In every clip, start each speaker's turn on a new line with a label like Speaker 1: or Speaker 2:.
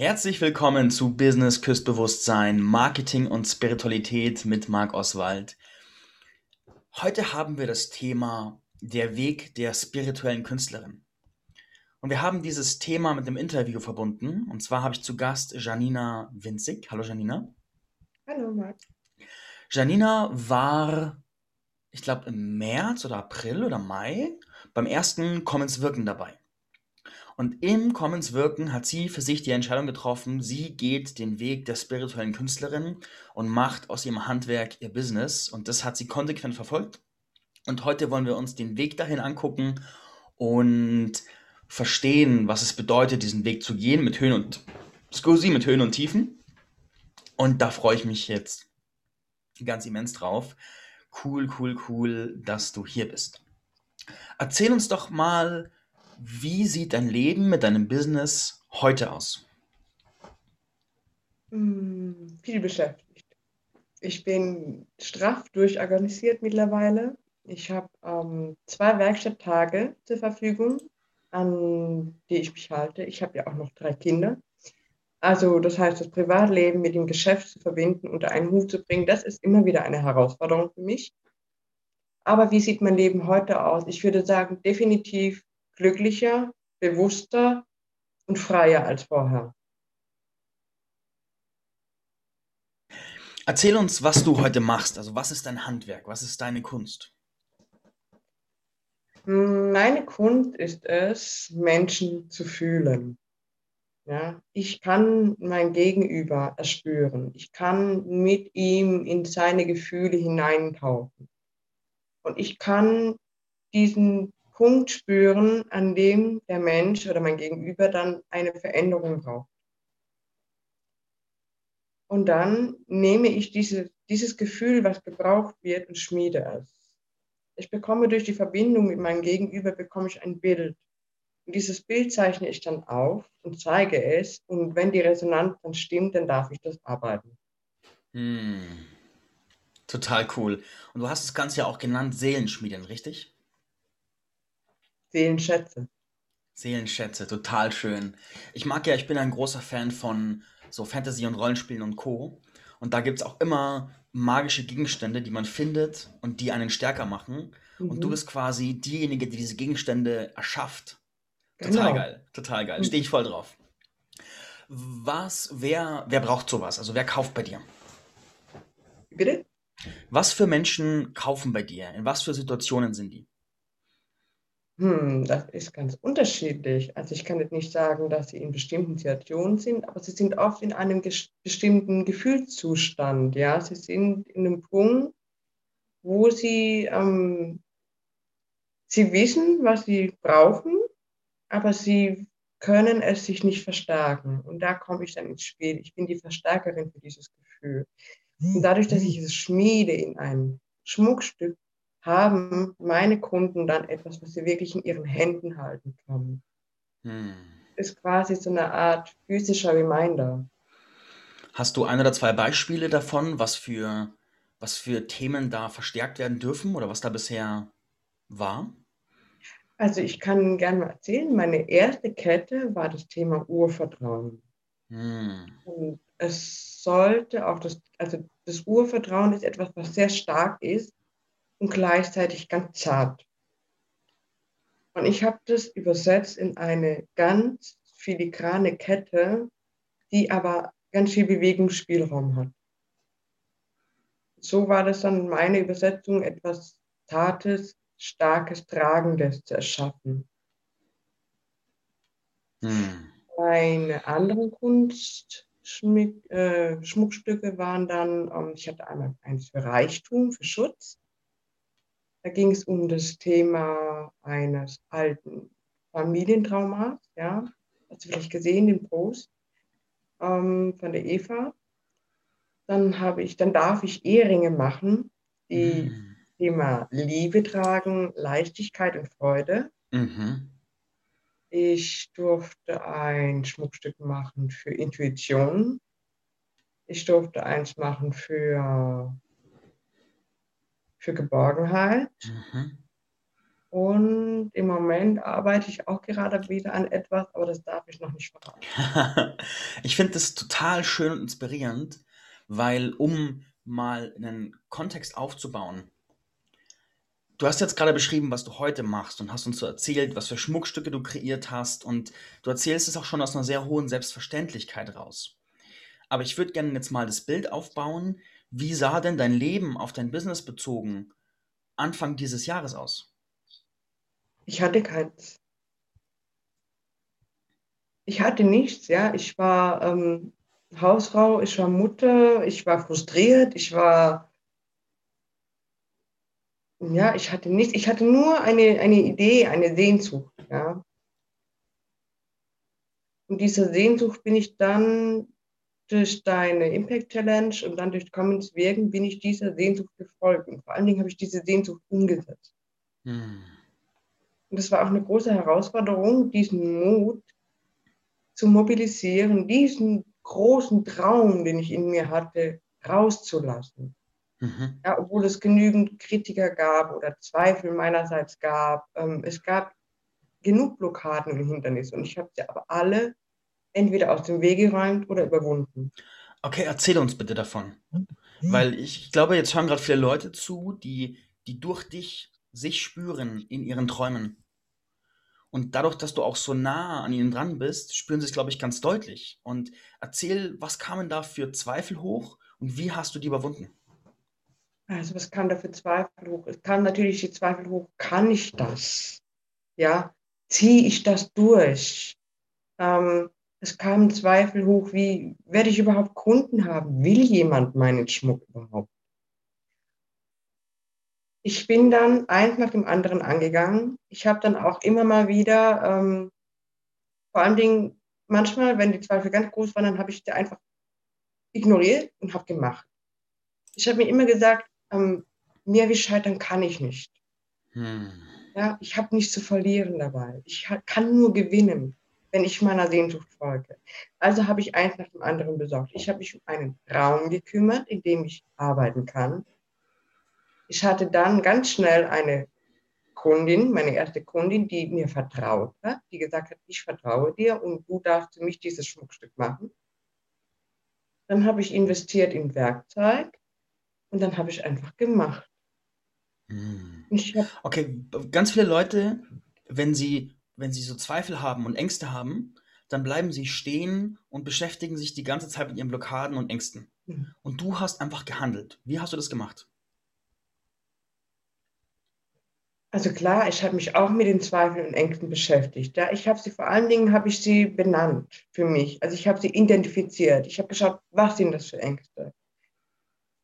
Speaker 1: Herzlich willkommen zu Business Küstbewusstsein, Marketing und Spiritualität mit Marc Oswald. Heute haben wir das Thema der Weg der spirituellen Künstlerin. Und wir haben dieses Thema mit einem Interview verbunden. Und zwar habe ich zu Gast Janina Winzig. Hallo Janina.
Speaker 2: Hallo Marc.
Speaker 1: Janina war, ich glaube, im März oder April oder Mai beim ersten Commons Wirken dabei. Und im Commons Wirken hat sie für sich die Entscheidung getroffen, sie geht den Weg der spirituellen Künstlerin und macht aus ihrem Handwerk ihr Business. Und das hat sie konsequent verfolgt. Und heute wollen wir uns den Weg dahin angucken und verstehen, was es bedeutet, diesen Weg zu gehen mit Höhen und Scusi, mit Höhen und Tiefen. Und da freue ich mich jetzt ganz immens drauf. Cool, cool, cool, dass du hier bist. Erzähl uns doch mal, wie sieht dein Leben mit deinem Business heute aus?
Speaker 2: Hm, viel beschäftigt. Ich bin straff durchorganisiert mittlerweile. Ich habe ähm, zwei Werkstatttage zur Verfügung, an die ich mich halte. Ich habe ja auch noch drei Kinder. Also das heißt, das Privatleben mit dem Geschäft zu verbinden, unter einen Hut zu bringen, das ist immer wieder eine Herausforderung für mich. Aber wie sieht mein Leben heute aus? Ich würde sagen, definitiv glücklicher, bewusster und freier als vorher.
Speaker 1: Erzähl uns, was du heute machst. Also was ist dein Handwerk? Was ist deine Kunst?
Speaker 2: Meine Kunst ist es, Menschen zu fühlen. Ja, ich kann mein Gegenüber erspüren. Ich kann mit ihm in seine Gefühle hineintauchen. Und ich kann diesen Punkt spüren, an dem der Mensch oder mein Gegenüber dann eine Veränderung braucht. Und dann nehme ich diese, dieses Gefühl, was gebraucht wird, und schmiede es. Ich bekomme durch die Verbindung mit meinem Gegenüber, bekomme ich ein Bild. Und dieses Bild zeichne ich dann auf und zeige es. Und wenn die Resonanz dann stimmt, dann darf ich das arbeiten.
Speaker 1: Hm. Total cool. Und du hast das Ganze ja auch genannt Seelenschmieden, richtig?
Speaker 2: Seelenschätze.
Speaker 1: Seelenschätze, total schön. Ich mag ja, ich bin ein großer Fan von so Fantasy und Rollenspielen und Co. Und da gibt es auch immer magische Gegenstände, die man findet und die einen stärker machen. Mhm. Und du bist quasi diejenige, die diese Gegenstände erschafft. Total genau. geil, total geil. Mhm. Stehe ich voll drauf. Was, wer, wer braucht sowas? Also wer kauft bei dir?
Speaker 2: Bitte?
Speaker 1: Was für Menschen kaufen bei dir? In was für Situationen sind die?
Speaker 2: Hm, das ist ganz unterschiedlich. Also ich kann jetzt nicht sagen, dass sie in bestimmten Situationen sind, aber sie sind oft in einem bestimmten Gefühlszustand. Ja, sie sind in einem Punkt, wo sie, ähm, sie wissen, was sie brauchen, aber sie können es sich nicht verstärken. Und da komme ich dann ins Spiel. Ich bin die Verstärkerin für dieses Gefühl. Und dadurch, dass ich es schmiede in ein Schmuckstück, haben meine Kunden dann etwas, was sie wirklich in ihren Händen halten können. Hm. Ist quasi so eine Art physischer Reminder.
Speaker 1: Hast du ein oder zwei Beispiele davon, was für, was für Themen da verstärkt werden dürfen oder was da bisher war?
Speaker 2: Also ich kann gerne mal erzählen, meine erste Kette war das Thema Urvertrauen. Hm. Und es sollte auch das, also das Urvertrauen ist etwas, was sehr stark ist und gleichzeitig ganz zart. Und ich habe das übersetzt in eine ganz filigrane Kette, die aber ganz viel Bewegungsspielraum hat. So war das dann meine Übersetzung, etwas Zartes, Starkes, Tragendes zu erschaffen. Hm. Meine anderen Kunstschmuckstücke äh, waren dann, ähm, ich hatte einmal eins für Reichtum, für Schutz. Da ging es um das Thema eines alten Familientraumas, ja. Hast du vielleicht gesehen, den Post ähm, von der Eva. Dann habe ich, dann darf ich Eheringe machen, die mhm. Thema Liebe tragen, Leichtigkeit und Freude. Mhm. Ich durfte ein Schmuckstück machen für Intuition. Ich durfte eins machen für für Geborgenheit. Mhm. Und im Moment arbeite ich auch gerade wieder an etwas, aber das darf ich noch nicht verraten.
Speaker 1: Ich finde das total schön und inspirierend, weil um mal einen Kontext aufzubauen. Du hast jetzt gerade beschrieben, was du heute machst und hast uns so erzählt, was für Schmuckstücke du kreiert hast und du erzählst es auch schon aus einer sehr hohen Selbstverständlichkeit raus. Aber ich würde gerne jetzt mal das Bild aufbauen. Wie sah denn dein Leben auf dein Business bezogen Anfang dieses Jahres aus?
Speaker 2: Ich hatte keins. Ich hatte nichts, ja. Ich war ähm, Hausfrau, ich war Mutter, ich war frustriert, ich war, ja, ich hatte nichts. Ich hatte nur eine, eine Idee, eine Sehnsucht, ja. Und dieser Sehnsucht bin ich dann durch deine Impact Challenge und dann durch Commons Wirken bin ich dieser Sehnsucht gefolgt. Und vor allen Dingen habe ich diese Sehnsucht umgesetzt. Hm. Und das war auch eine große Herausforderung, diesen Mut zu mobilisieren, diesen großen Traum, den ich in mir hatte, rauszulassen. Mhm. Ja, obwohl es genügend Kritiker gab oder Zweifel meinerseits gab. Ähm, es gab genug Blockaden und Hindernisse und ich habe sie aber alle entweder aus dem Wege geräumt oder überwunden.
Speaker 1: Okay, erzähl uns bitte davon. Weil ich, ich glaube, jetzt hören gerade viele Leute zu, die, die durch dich sich spüren in ihren Träumen. Und dadurch, dass du auch so nah an ihnen dran bist, spüren sie es, glaube ich, ganz deutlich. Und erzähl, was kamen da für Zweifel hoch und wie hast du die überwunden?
Speaker 2: Also, was kam da für Zweifel hoch? Es kam natürlich die Zweifel hoch, kann ich das? Ja, ziehe ich das durch? Ähm, es kamen Zweifel hoch, wie werde ich überhaupt Kunden haben? Will jemand meinen Schmuck überhaupt? Ich bin dann eins nach dem anderen angegangen. Ich habe dann auch immer mal wieder, ähm, vor allen Dingen manchmal, wenn die Zweifel ganz groß waren, dann habe ich die einfach ignoriert und habe gemacht. Ich habe mir immer gesagt, ähm, mehr wie scheitern kann ich nicht. Hm. Ja, ich habe nichts zu verlieren dabei. Ich kann nur gewinnen wenn ich meiner Sehnsucht folge. Also habe ich eins nach dem anderen besorgt. Ich habe mich um einen Raum gekümmert, in dem ich arbeiten kann. Ich hatte dann ganz schnell eine Kundin, meine erste Kundin, die mir vertraut hat, die gesagt hat, ich vertraue dir und du darfst für mich dieses Schmuckstück machen. Dann habe ich investiert in Werkzeug und dann habe ich einfach gemacht.
Speaker 1: Hm. okay, ganz viele Leute, wenn sie wenn sie so Zweifel haben und Ängste haben, dann bleiben sie stehen und beschäftigen sich die ganze Zeit mit ihren Blockaden und Ängsten. Mhm. Und du hast einfach gehandelt. Wie hast du das gemacht?
Speaker 2: Also klar, ich habe mich auch mit den Zweifeln und Ängsten beschäftigt. Ja, ich habe sie vor allen Dingen habe ich sie benannt für mich. Also ich habe sie identifiziert. Ich habe geschaut, was sind das für Ängste?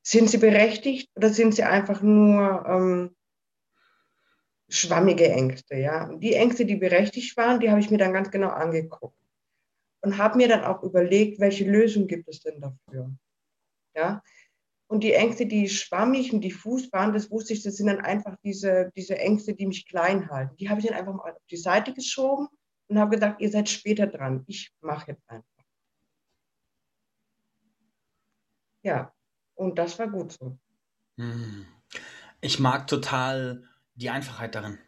Speaker 2: Sind sie berechtigt oder sind sie einfach nur ähm, schwammige Ängste, ja. Und die Ängste, die berechtigt waren, die habe ich mir dann ganz genau angeguckt und habe mir dann auch überlegt, welche Lösung gibt es denn dafür, ja. Und die Ängste, die schwammig und diffus waren, das wusste ich, das sind dann einfach diese, diese Ängste, die mich klein halten. Die habe ich dann einfach mal auf die Seite geschoben und habe gesagt, ihr seid später dran. Ich mache jetzt einfach. Ja, und das war gut so.
Speaker 1: Hm. Ich mag total die Einfachheit darin.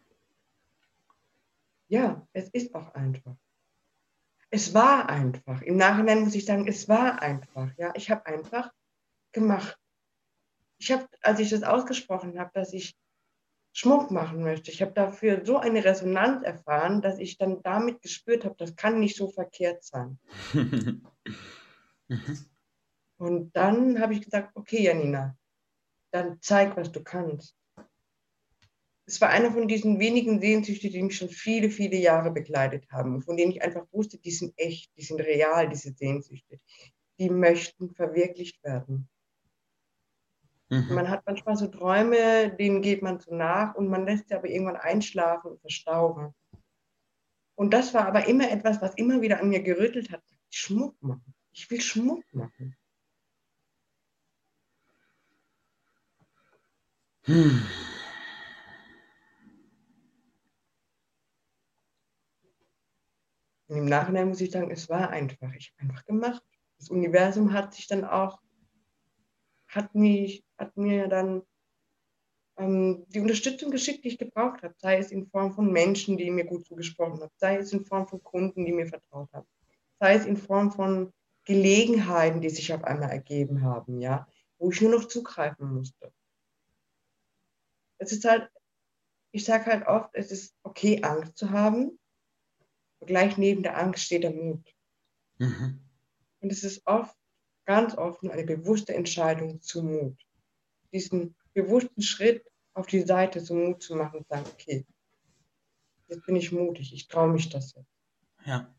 Speaker 2: Ja, es ist auch einfach. Es war einfach. Im Nachhinein muss ich sagen, es war einfach. Ja, ich habe einfach gemacht. Ich habe, als ich das ausgesprochen habe, dass ich Schmuck machen möchte, ich habe dafür so eine Resonanz erfahren, dass ich dann damit gespürt habe, das kann nicht so verkehrt sein. Mhm. Und dann habe ich gesagt, okay, Janina, dann zeig, was du kannst es war einer von diesen wenigen Sehnsüchten, die mich schon viele, viele Jahre begleitet haben von denen ich einfach wusste, die sind echt, die sind real, diese Sehnsüchte. Die möchten verwirklicht werden. Mhm. Man hat manchmal so Träume, denen geht man so nach und man lässt sie aber irgendwann einschlafen und verstauben. Und das war aber immer etwas, was immer wieder an mir gerüttelt hat. Schmuck machen. Ich will Schmuck machen. Hm. Und im Nachhinein muss ich sagen, es war einfach. Ich habe einfach gemacht. Das Universum hat sich dann auch, hat, mich, hat mir dann ähm, die Unterstützung geschickt, die ich gebraucht habe. Sei es in Form von Menschen, die mir gut zugesprochen haben. Sei es in Form von Kunden, die mir vertraut haben. Sei es in Form von Gelegenheiten, die sich auf einmal ergeben haben, ja, wo ich nur noch zugreifen musste. Es ist halt, ich sage halt oft, es ist okay, Angst zu haben. Aber gleich neben der Angst steht der Mut. Mhm. Und es ist oft, ganz oft nur eine bewusste Entscheidung zu Mut. Diesen bewussten Schritt auf die Seite zum Mut zu machen und sagen, okay, jetzt bin ich mutig, ich traue mich das jetzt.
Speaker 1: Ja.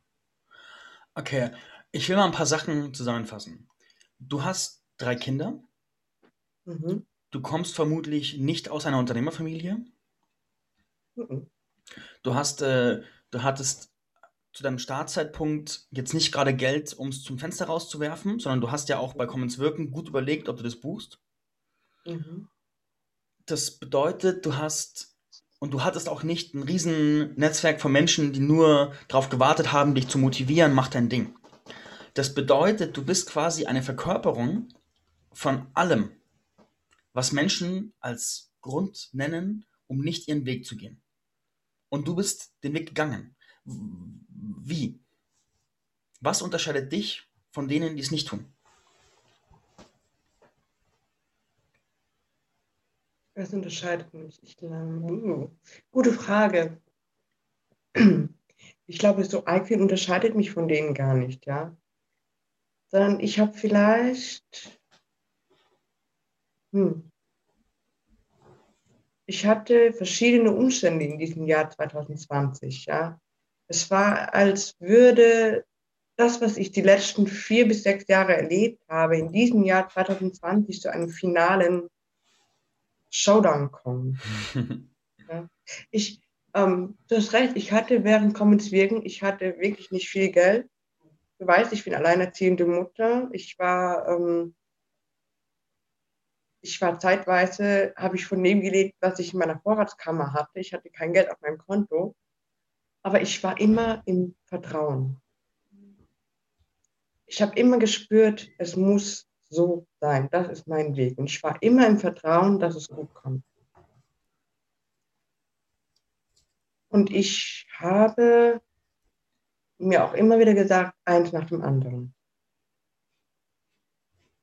Speaker 1: Okay, ich will mal ein paar Sachen zusammenfassen. Du hast drei Kinder. Mhm. Du kommst vermutlich nicht aus einer Unternehmerfamilie. Mhm. Du hast, äh, du hattest zu deinem Startzeitpunkt jetzt nicht gerade Geld, um es zum Fenster rauszuwerfen, sondern du hast ja auch bei Commons Wirken gut überlegt, ob du das buchst. Mhm. Das bedeutet, du hast und du hattest auch nicht ein riesen Netzwerk von Menschen, die nur darauf gewartet haben, dich zu motivieren, mach dein Ding. Das bedeutet, du bist quasi eine Verkörperung von allem, was Menschen als Grund nennen, um nicht ihren Weg zu gehen. Und du bist den Weg gegangen. Wie? Was unterscheidet dich von denen, die es nicht tun?
Speaker 2: Was unterscheidet mich? Ich glaube, uh, gute Frage. Ich glaube, so arg viel unterscheidet mich von denen gar nicht, ja. Sondern ich habe vielleicht, hm, ich hatte verschiedene Umstände in diesem Jahr 2020, ja. Es war, als würde das, was ich die letzten vier bis sechs Jahre erlebt habe, in diesem Jahr 2020 zu einem finalen Showdown kommen. ja. Ich, ähm, du hast recht, ich hatte während Commons wirken, ich hatte wirklich nicht viel Geld. Du weißt, ich bin alleinerziehende Mutter. Ich war, ähm, ich war zeitweise, habe ich von dem gelebt, was ich in meiner Vorratskammer hatte. Ich hatte kein Geld auf meinem Konto. Aber ich war immer im Vertrauen. Ich habe immer gespürt, es muss so sein. Das ist mein Weg. Und ich war immer im Vertrauen, dass es gut kommt. Und ich habe mir auch immer wieder gesagt, eins nach dem anderen.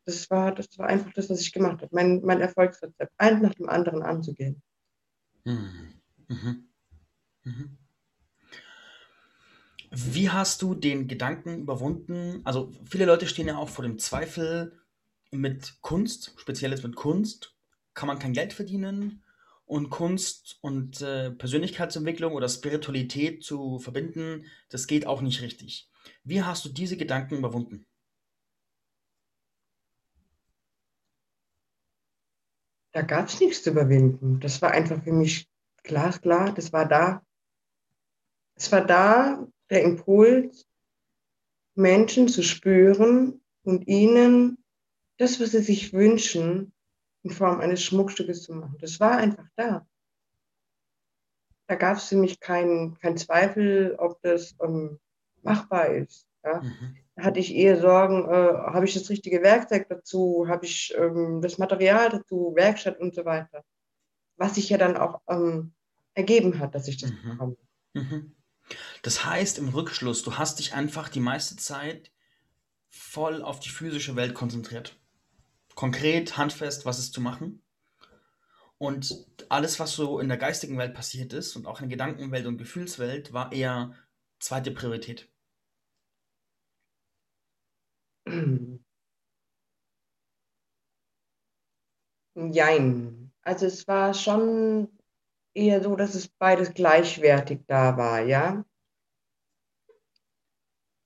Speaker 2: Das war, das war einfach das, was ich gemacht habe. Mein, mein Erfolgsrezept, eins nach dem anderen anzugehen. Mhm. Mhm.
Speaker 1: Mhm. Wie hast du den Gedanken überwunden? Also viele Leute stehen ja auch vor dem Zweifel, mit Kunst, speziell jetzt mit Kunst, kann man kein Geld verdienen und Kunst und äh, Persönlichkeitsentwicklung oder Spiritualität zu verbinden, das geht auch nicht richtig. Wie hast du diese Gedanken überwunden?
Speaker 2: Da gab es nichts zu überwinden. Das war einfach für mich glasklar, das war da. Es war da der Impuls, Menschen zu spüren und ihnen das, was sie sich wünschen, in Form eines Schmuckstückes zu machen. Das war einfach da. Da gab es für mich keinen kein Zweifel, ob das ähm, machbar ist. Ja? Mhm. Da hatte ich eher Sorgen, äh, habe ich das richtige Werkzeug dazu, habe ich ähm, das Material dazu, Werkstatt und so weiter. Was sich ja dann auch ähm, ergeben hat, dass ich das mhm. bekomme.
Speaker 1: Mhm. Das heißt im Rückschluss, du hast dich einfach die meiste Zeit voll auf die physische Welt konzentriert konkret, handfest, was ist zu machen. Und alles, was so in der geistigen Welt passiert ist und auch in der Gedankenwelt und Gefühlswelt, war eher zweite Priorität.
Speaker 2: Jein. Also es war schon eher so, dass es beides gleichwertig da war, ja.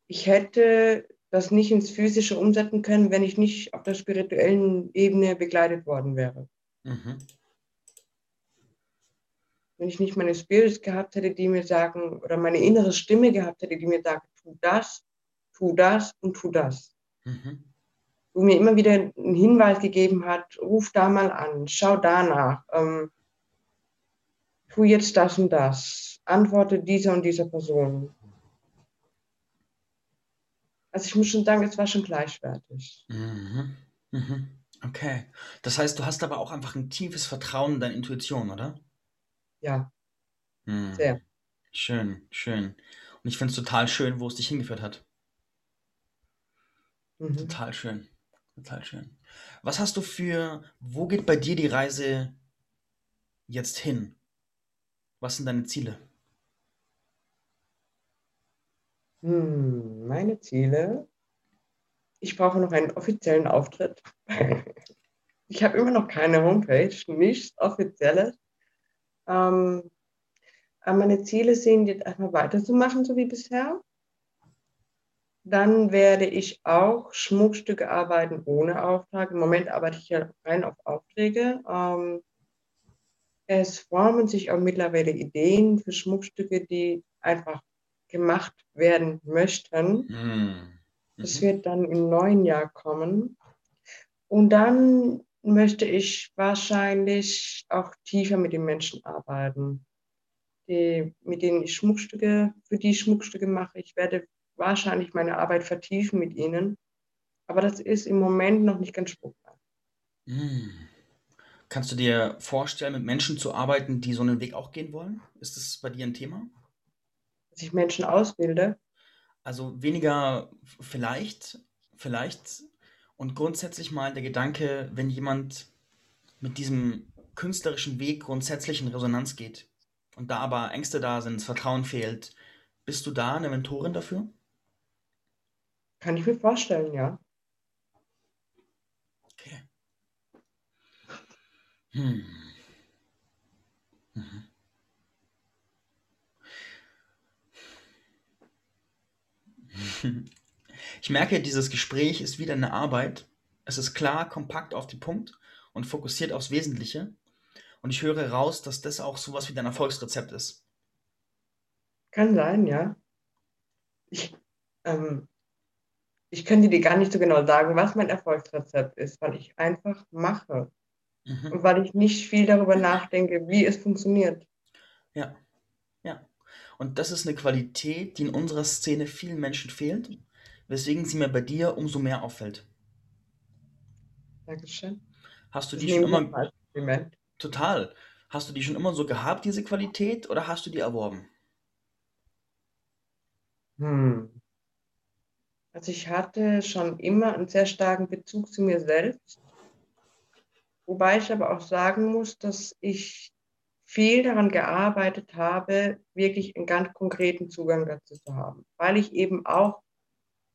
Speaker 2: Ich hätte das nicht ins Physische umsetzen können, wenn ich nicht auf der spirituellen Ebene begleitet worden wäre. Mhm. Wenn ich nicht meine Spirits gehabt hätte, die mir sagen, oder meine innere Stimme gehabt hätte, die mir sagt, tu das, tu das und tu das. Mhm. Wo mir immer wieder einen Hinweis gegeben hat, ruf da mal an, schau danach, ähm, tu jetzt das und das, antworte dieser und dieser Person. Also ich muss schon sagen, es war schon gleichwertig.
Speaker 1: Mhm. Mhm. Okay. Das heißt, du hast aber auch einfach ein tiefes Vertrauen in deine Intuition, oder?
Speaker 2: Ja. Mhm. Sehr.
Speaker 1: Schön, schön. Und ich finde es total schön, wo es dich hingeführt hat.
Speaker 2: Mhm.
Speaker 1: Total schön. Total schön. Was hast du für, wo geht bei dir die Reise jetzt hin? Was sind deine Ziele?
Speaker 2: Hm, meine Ziele. Ich brauche noch einen offiziellen Auftritt. Ich habe immer noch keine Homepage, nichts Offizielles. Ähm, aber meine Ziele sind jetzt erstmal weiterzumachen, so wie bisher. Dann werde ich auch Schmuckstücke arbeiten ohne Auftrag. Im Moment arbeite ich ja rein auf Aufträge. Ähm, es formen sich auch mittlerweile Ideen für Schmuckstücke, die einfach gemacht werden möchten.
Speaker 1: Hm.
Speaker 2: Das
Speaker 1: Mhm.
Speaker 2: wird dann im neuen Jahr kommen. Und dann möchte ich wahrscheinlich auch tiefer mit den Menschen arbeiten, die, mit denen ich Schmuckstücke, für die ich Schmuckstücke mache. Ich werde wahrscheinlich meine Arbeit vertiefen mit ihnen. Aber das ist im Moment noch nicht ganz spruchreif.
Speaker 1: Hm. Kannst du dir vorstellen, mit Menschen zu arbeiten, die so einen Weg auch gehen wollen? Ist das bei dir ein Thema?
Speaker 2: Dass ich Menschen ausbilde,
Speaker 1: Also weniger vielleicht, vielleicht und grundsätzlich mal der Gedanke, wenn jemand mit diesem künstlerischen Weg grundsätzlich in Resonanz geht und da aber Ängste da sind, das Vertrauen fehlt, bist du da eine Mentorin dafür?
Speaker 2: kann ich mir vorstellen, ja.
Speaker 1: Hm. Mhm. Ich merke, dieses Gespräch ist wieder eine Arbeit. Es ist klar, kompakt auf den Punkt und fokussiert aufs Wesentliche. Und ich höre raus, dass das auch sowas wie dein Erfolgsrezept ist.
Speaker 2: Kann sein, ja. Ich, ähm, ich könnte dir gar nicht so genau sagen, was mein Erfolgsrezept ist, weil ich einfach mache
Speaker 1: Mhm.
Speaker 2: weil ich nicht viel darüber nachdenke, wie es funktioniert.
Speaker 1: Ja, ja. Und das ist eine Qualität, die in unserer Szene vielen Menschen fehlt, weswegen sie mir bei dir umso mehr auffällt.
Speaker 2: Dankeschön.
Speaker 1: Hast du
Speaker 2: Das
Speaker 1: die schon immer total? Hast du die schon immer so gehabt, diese Qualität, oder hast du die erworben?
Speaker 2: Hm. Also ich hatte schon immer einen sehr starken Bezug zu mir selbst, wobei ich aber auch sagen muss, dass ich viel daran gearbeitet habe, wirklich einen ganz konkreten Zugang dazu zu haben, weil ich eben auch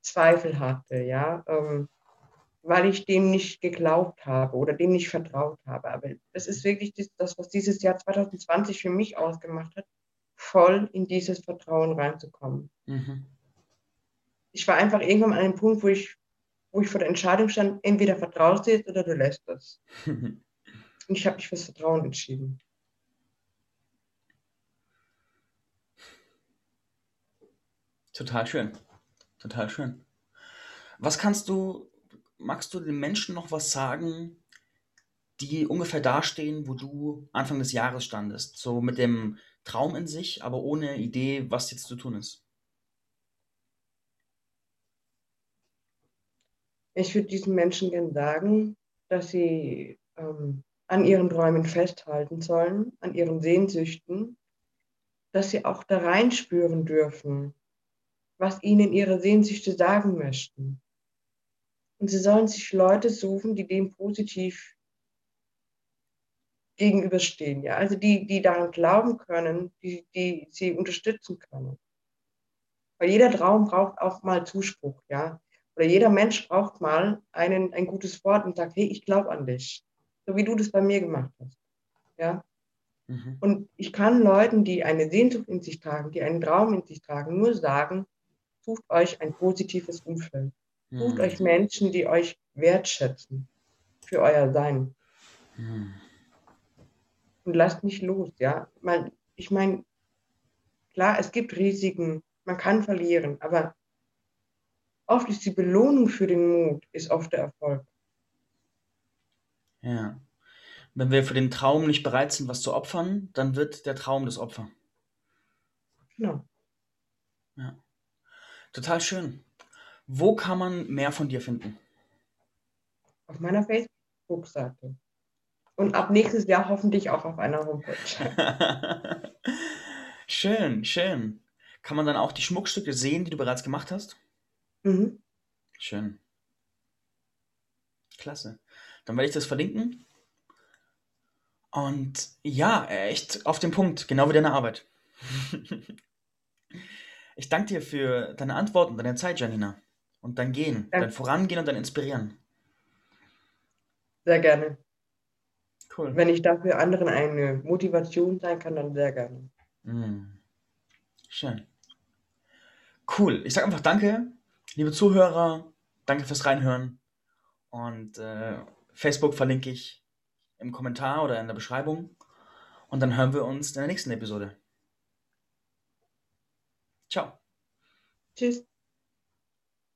Speaker 2: Zweifel hatte, ja, ähm, weil ich dem nicht geglaubt habe oder dem nicht vertraut habe. Aber das ist wirklich das, was dieses Jahr 2020 für mich ausgemacht hat, voll in dieses Vertrauen reinzukommen.
Speaker 1: Mhm.
Speaker 2: Ich war einfach irgendwann an einem Punkt, wo ich, wo ich vor der Entscheidung stand, entweder vertraust du jetzt oder du lässt es. Und ich habe mich fürs Vertrauen entschieden.
Speaker 1: Total schön. Total schön. Was kannst du, magst du den Menschen noch was sagen, die ungefähr dastehen, wo du Anfang des Jahres standest? So mit dem Traum in sich, aber ohne Idee, was jetzt zu tun ist.
Speaker 2: Ich würde diesen Menschen gerne sagen, dass sie ähm, an ihren Träumen festhalten sollen, an ihren Sehnsüchten, dass sie auch da reinspüren dürfen, was ihnen ihre Sehnsüchte sagen möchten. Und sie sollen sich Leute suchen, die dem positiv gegenüberstehen, ja, also die, die daran glauben können, die, die sie unterstützen können. Weil jeder Traum braucht auch mal Zuspruch, ja. Oder jeder Mensch braucht mal einen, ein gutes Wort und sagt, hey, ich glaube an dich. So wie du das bei mir gemacht hast. Ja.
Speaker 1: Mhm.
Speaker 2: Und ich kann Leuten, die eine Sehnsucht in sich tragen, die einen Traum in sich tragen, nur sagen, sucht euch ein positives Umfeld. Sucht
Speaker 1: Mhm.
Speaker 2: euch Menschen, die euch wertschätzen für euer Sein.
Speaker 1: Mhm.
Speaker 2: Und lasst nicht los, ja. Man, ich meine, klar, es gibt Risiken, man kann verlieren, aber oft ist die Belohnung für den Mut, ist oft der Erfolg.
Speaker 1: Ja. Wenn wir für den Traum nicht bereit sind, was zu opfern, dann wird der Traum das Opfer.
Speaker 2: Genau.
Speaker 1: Ja. Total schön. Wo kann man mehr von dir finden?
Speaker 2: Auf meiner Facebook-Seite. Und ab nächstes Jahr hoffentlich auch auf einer Homepage.
Speaker 1: schön, schön. Kann man dann auch die Schmuckstücke sehen, die du bereits gemacht hast?
Speaker 2: Mhm.
Speaker 1: Schön. Klasse. Dann werde ich das verlinken. Und ja, echt auf den Punkt, genau wie deine Arbeit. ich danke dir für deine Antworten, deine Zeit, Janina. Und dein Gehen,
Speaker 2: Ja.
Speaker 1: dein Vorangehen und dein Inspirieren.
Speaker 2: Sehr gerne.
Speaker 1: Cool.
Speaker 2: Wenn ich dafür anderen eine Motivation sein kann, dann sehr gerne.
Speaker 1: Mm. Schön. Cool. Ich sage einfach Danke, liebe Zuhörer. Danke fürs Reinhören. Und äh, Facebook verlinke ich im Kommentar oder in der Beschreibung. Und dann hören wir uns in der nächsten Episode. Ciao.
Speaker 2: Tschüss.